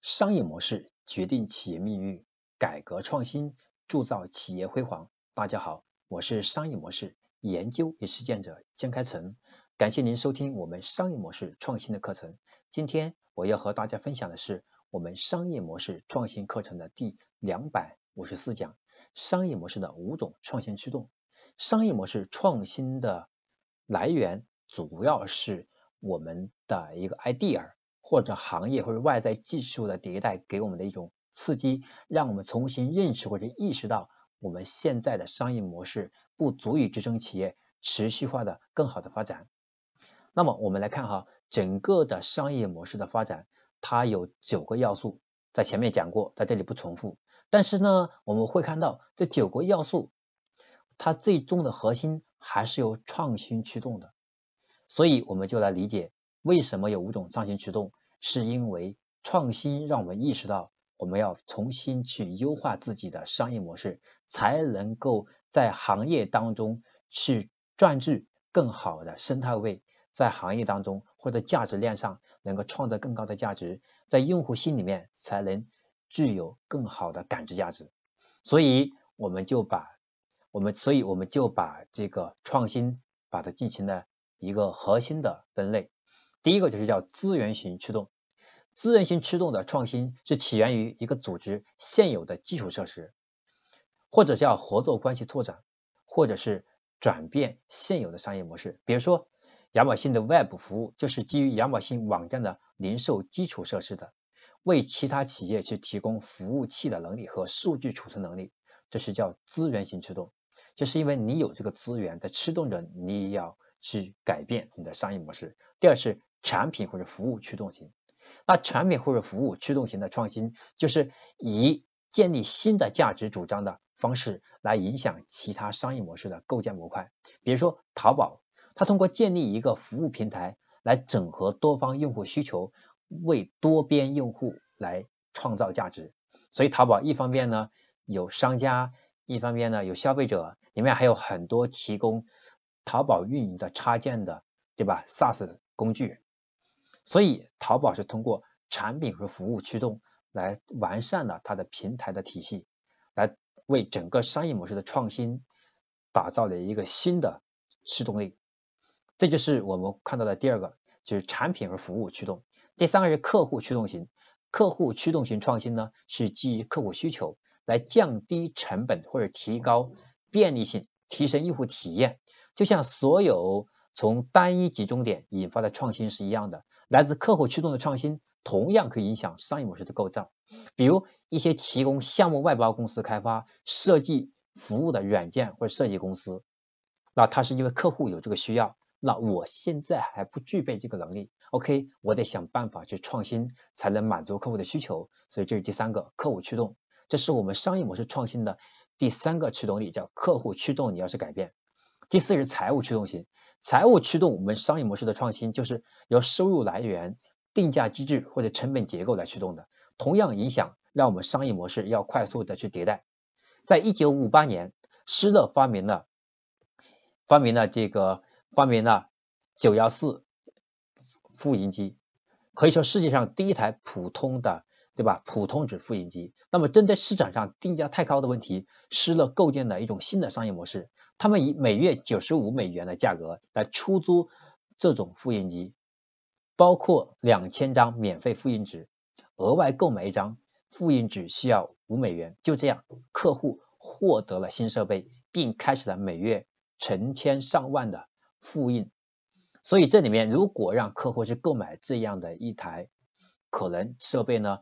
商业模式决定企业命运，改革创新铸造企业辉煌。大家好，我是商业模式研究与实践者江开成，感谢您收听我们商业模式创新的课程。今天我要和大家分享的是我们商业模式创新课程的第两百五十四讲：商业模式的五种创新驱动。商业模式创新的来源主要是我们的一个 idea。或者行业或者外在技术的迭代给我们的一种刺激，让我们重新认识或者意识到我们现在的商业模式不足以支撑企业持续化的更好的发展。那么我们来看哈，整个的商业模式的发展，它有九个要素，在前面讲过，在这里不重复。但是呢，我们会看到这九个要素，它最终的核心还是由创新驱动的。所以我们就来理解为什么有五种创新驱动。是因为创新让我们意识到，我们要重新去优化自己的商业模式，才能够在行业当中去赚取更好的生态位，在行业当中或者价值链上能够创造更高的价值，在用户心里面才能具有更好的感知价值。所以我们就把我们，所以我们就把这个创新把它进行了一个核心的分类。第一个就是叫资源型驱动，资源型驱动的创新是起源于一个组织现有的基础设施，或者叫合作关系拓展，或者是转变现有的商业模式。比如说，亚马逊的 Web 服务就是基于亚马逊网站的零售基础设施的，为其他企业去提供服务器的能力和数据储存能力，这是叫资源型驱动。就是因为你有这个资源在驱动着，你要去改变你的商业模式。第二是。产品或者服务驱动型，那产品或者服务驱动型的创新，就是以建立新的价值主张的方式来影响其他商业模式的构建模块。比如说淘宝，它通过建立一个服务平台来整合多方用户需求，为多边用户来创造价值。所以淘宝一方面呢有商家，一方面呢有消费者，里面还有很多提供淘宝运营的插件的，对吧？SaaS 工具。所以，淘宝是通过产品和服务驱动来完善了它的平台的体系，来为整个商业模式的创新打造了一个新的驱动力。这就是我们看到的第二个，就是产品和服务驱动。第三个是客户驱动型，客户驱动型创新呢，是基于客户需求来降低成本或者提高便利性，提升用户体验。就像所有从单一集中点引发的创新是一样的，来自客户驱动的创新同样可以影响商业模式的构造。比如一些提供项目外包公司开发设计服务的软件或者设计公司，那它是因为客户有这个需要，那我现在还不具备这个能力，OK，我得想办法去创新，才能满足客户的需求。所以这是第三个客户驱动，这是我们商业模式创新的第三个驱动力，叫客户驱动。你要是改变。第四是财务驱动型，财务驱动我们商业模式的创新，就是由收入来源、定价机制或者成本结构来驱动的，同样影响让我们商业模式要快速的去迭代。在一九五八年，施乐发明了发明了这个发明了九幺四复印机，可以说世界上第一台普通的。对吧？普通纸复印机。那么针对市场上定价太高的问题，施乐构建了一种新的商业模式。他们以每月九十五美元的价格来出租这种复印机，包括两千张免费复印纸，额外购买一张复印纸需要五美元。就这样，客户获得了新设备，并开始了每月成千上万的复印。所以这里面，如果让客户去购买这样的一台，可能设备呢，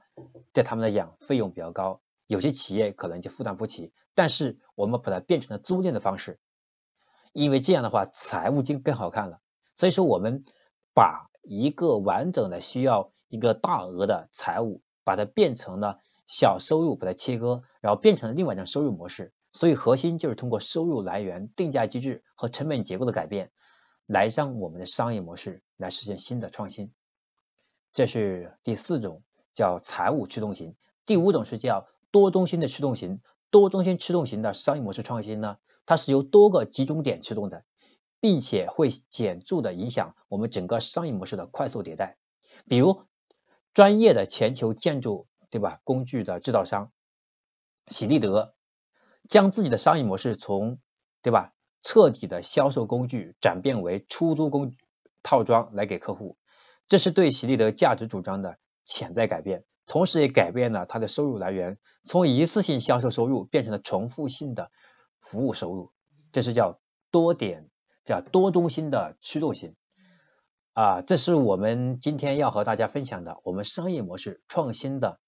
对他们来讲费用比较高，有些企业可能就负担不起。但是我们把它变成了租赁的方式，因为这样的话财务就更好看了。所以说我们把一个完整的需要一个大额的财务，把它变成了小收入，把它切割，然后变成了另外一种收入模式。所以核心就是通过收入来源、定价机制和成本结构的改变，来让我们的商业模式来实现新的创新。这是第四种叫财务驱动型，第五种是叫多中心的驱动型。多中心驱动型的商业模式创新呢，它是由多个集中点驱动的，并且会显著的影响我们整个商业模式的快速迭代。比如专业的全球建筑对吧工具的制造商喜力德，将自己的商业模式从对吧彻底的销售工具转变为出租工套装来给客户，这是对喜力德价值主张的潜在改变，同时也改变了它的收入来源，从一次性销售收入变成了重复性的服务收入，这是叫多点叫多中心的驱动性。啊，这是我们今天要和大家分享的我们商业模式创新的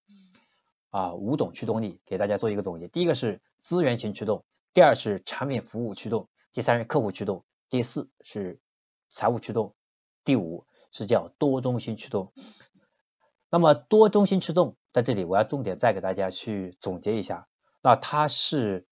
啊五种驱动力，给大家做一个总结。第一个是资源型驱动，第二是产品服务驱动，第三是客户驱动，第四是财务驱动，第五是叫多中心驱动。那么多中心驱动在这里，我要重点再给大家去总结一下，那它是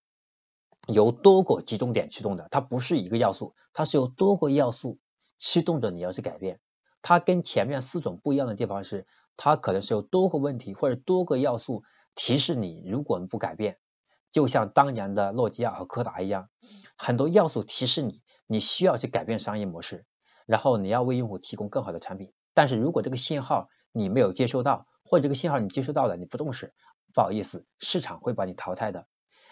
由多个集中点驱动的，它不是一个要素，它是由多个要素。驱动着你要去改变，它跟前面四种不一样的地方是，它可能是有多个问题或者多个要素提示你，如果你不改变，就像当年的诺基亚和柯达一样，很多要素提示你，你需要去改变商业模式，然后你要为用户提供更好的产品。但是如果这个信号你没有接收到，或者这个信号你接收到了，你不重视，不好意思，市场会把你淘汰的，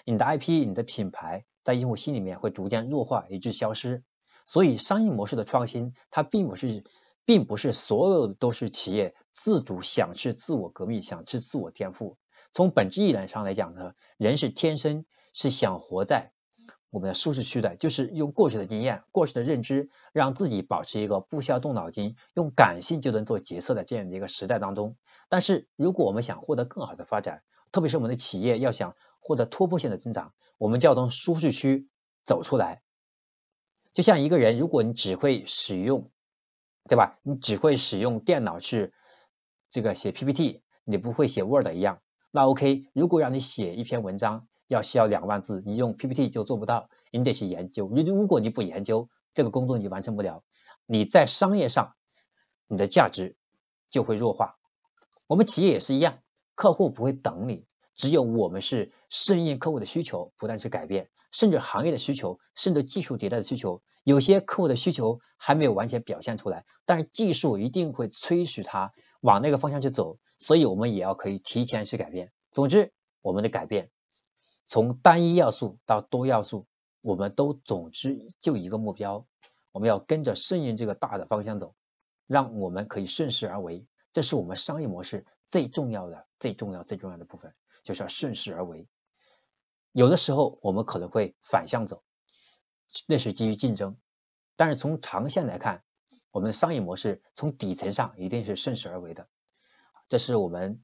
你的 IP、你的品牌在用户心里面会逐渐弱化，以致消失。所以，商业模式的创新，它并不是，并不是所有的都是企业自主想去自我革命，想去自我颠覆。从本质意义上来讲呢，人是天生是想活在我们的舒适区的，就是用过去的经验、过去的认知，让自己保持一个不需要动脑筋、用感性就能做决策的这样的一个时代当中。但是，如果我们想获得更好的发展，特别是我们的企业要想获得突破性的增长，我们就要从舒适区走出来。就像一个人，如果你只会使用，对吧？你只会使用电脑去这个写 PPT，你不会写 Word 一样。那 OK，如果让你写一篇文章要需要两万字，你用 PPT 就做不到，你得去研究。如如果你不研究，这个工作你完成不了。你在商业上，你的价值就会弱化。我们企业也是一样，客户不会等你，只有我们是顺应客户的需求，不断去改变。甚至行业的需求，甚至技术迭代的需求，有些客户的需求还没有完全表现出来，但是技术一定会催使他往那个方向去走，所以我们也要可以提前去改变。总之，我们的改变从单一要素到多要素，我们都总之就一个目标，我们要跟着顺应这个大的方向走，让我们可以顺势而为。这是我们商业模式最重要的、最重要、最重要的部分，就是要顺势而为。有的时候我们可能会反向走，那是基于竞争。但是从长线来看，我们的商业模式从底层上一定是顺势而为的。这是我们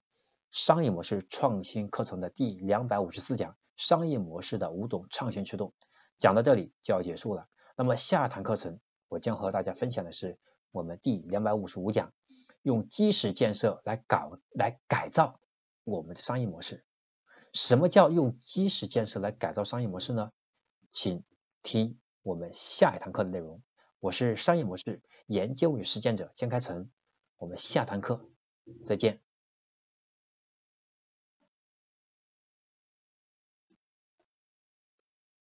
商业模式创新课程的第两百五十四讲，商业模式的五种创新驱动。讲到这里就要结束了。那么下堂课程我将和大家分享的是我们第两百五十五讲，用基石建设来搞来改造我们的商业模式。什么叫用基石建设来改造商业模式呢？请听我们下一堂课的内容。我是商业模式研究与实践者江开成，我们下堂课再见。